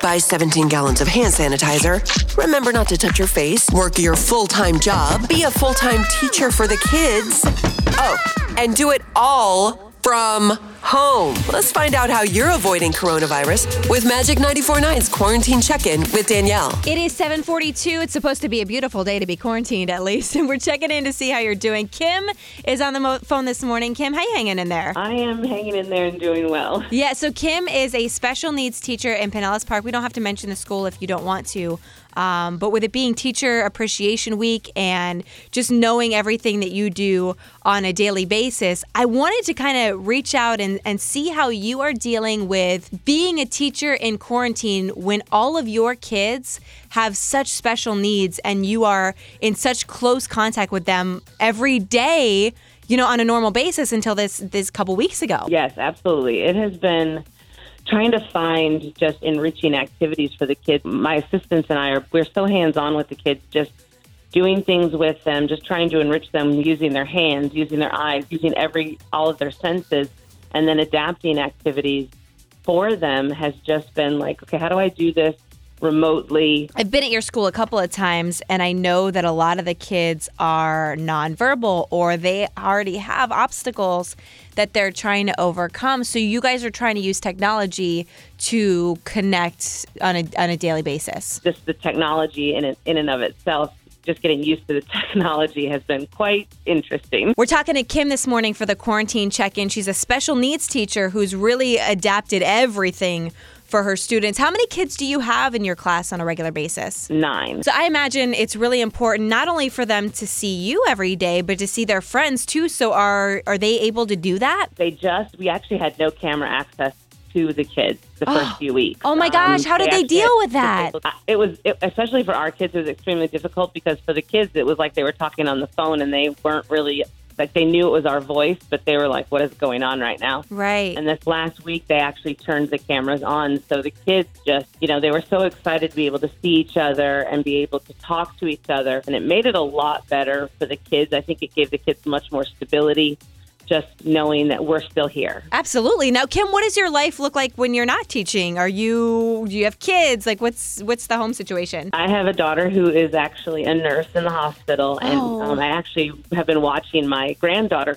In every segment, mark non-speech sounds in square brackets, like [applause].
Buy 17 gallons of hand sanitizer. Remember not to touch your face. Work your full time job. Be a full time teacher for the kids. Oh, and do it all from home. Let's find out how you're avoiding coronavirus with Magic 94.9's Quarantine Check-In with Danielle. It is 742. It's supposed to be a beautiful day to be quarantined at least. [laughs] And we're checking in to see how you're doing. Kim is on the mo- phone this morning. Kim, how you hanging in there? I am hanging in there and doing well. [laughs] Yeah, so Kim is a special needs teacher in Pinellas Park. We don't have to mention the school if you don't want to. Um, but with it being Teacher Appreciation Week and just knowing everything that you do on a daily basis, I wanted to kind of reach out and, and see how you are dealing with being a teacher in quarantine when all of your kids have such special needs and you are in such close contact with them every day, you know, on a normal basis until this this couple weeks ago. Yes, absolutely. It has been trying to find just enriching activities for the kids. My assistants and I are we're so hands-on with the kids just doing things with them, just trying to enrich them using their hands, using their eyes, using every all of their senses and then adapting activities for them has just been like, okay, how do I do this remotely? I've been at your school a couple of times, and I know that a lot of the kids are nonverbal or they already have obstacles that they're trying to overcome. So you guys are trying to use technology to connect on a on a daily basis. Just the technology in it, in and of itself just getting used to the [laughs] technology has been quite interesting. We're talking to Kim this morning for the quarantine check in. She's a special needs teacher who's really adapted everything for her students. How many kids do you have in your class on a regular basis? Nine. So I imagine it's really important not only for them to see you every day, but to see their friends too. So are are they able to do that? They just we actually had no camera access to the kids the [gasps] first few weeks. Oh my gosh, Um, how did they actually deal with that? It was, it, especially for our kids, it was extremely difficult because for the kids, it was like they were talking on the phone and they weren't really, like they knew it was our voice, but they were like, what is going on right now? Right. And this last week, they actually turned the cameras on. So the kids just, you know, they were so excited to be able to see each other and be able to talk to each other. And it made it a lot better for the kids. I think it gave the kids much more stability just knowing that we're still here. Absolutely. Now, Kim, what does your life look like when you're not teaching? Are you do you have kids? Like, what's what's the home situation? I have a daughter who is actually a nurse in the hospital, and Oh. um, I actually have been watching my granddaughter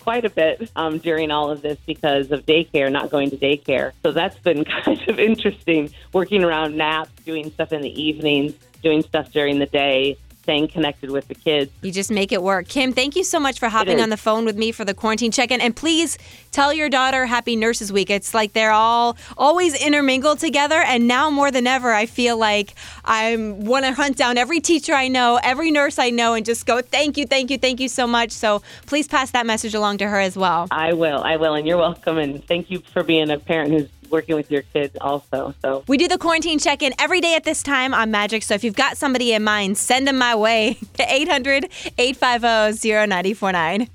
quite a bit um, during all of this because of daycare, not going to daycare. So that's been [laughs] kind of interesting, working around naps, doing stuff in the evenings, doing stuff during the day, staying connected with the kids. You just make it work. Kim, thank you so much for hopping on the phone with me for the quarantine check-in. And please tell your daughter Happy Nurses Week. It's like they're all always intermingled together, and now more than ever, I feel like I want to hunt down every teacher I know, every nurse I know, and just go, thank you, thank you, thank you so much. So please pass that message along to her as well. I will, I will, and you're welcome. And thank you for being a parent who's working with your kids also. So We do the quarantine check in every day at this time on Magic. So if you've got somebody in mind, send them my way. [laughs] to 800 850 0949.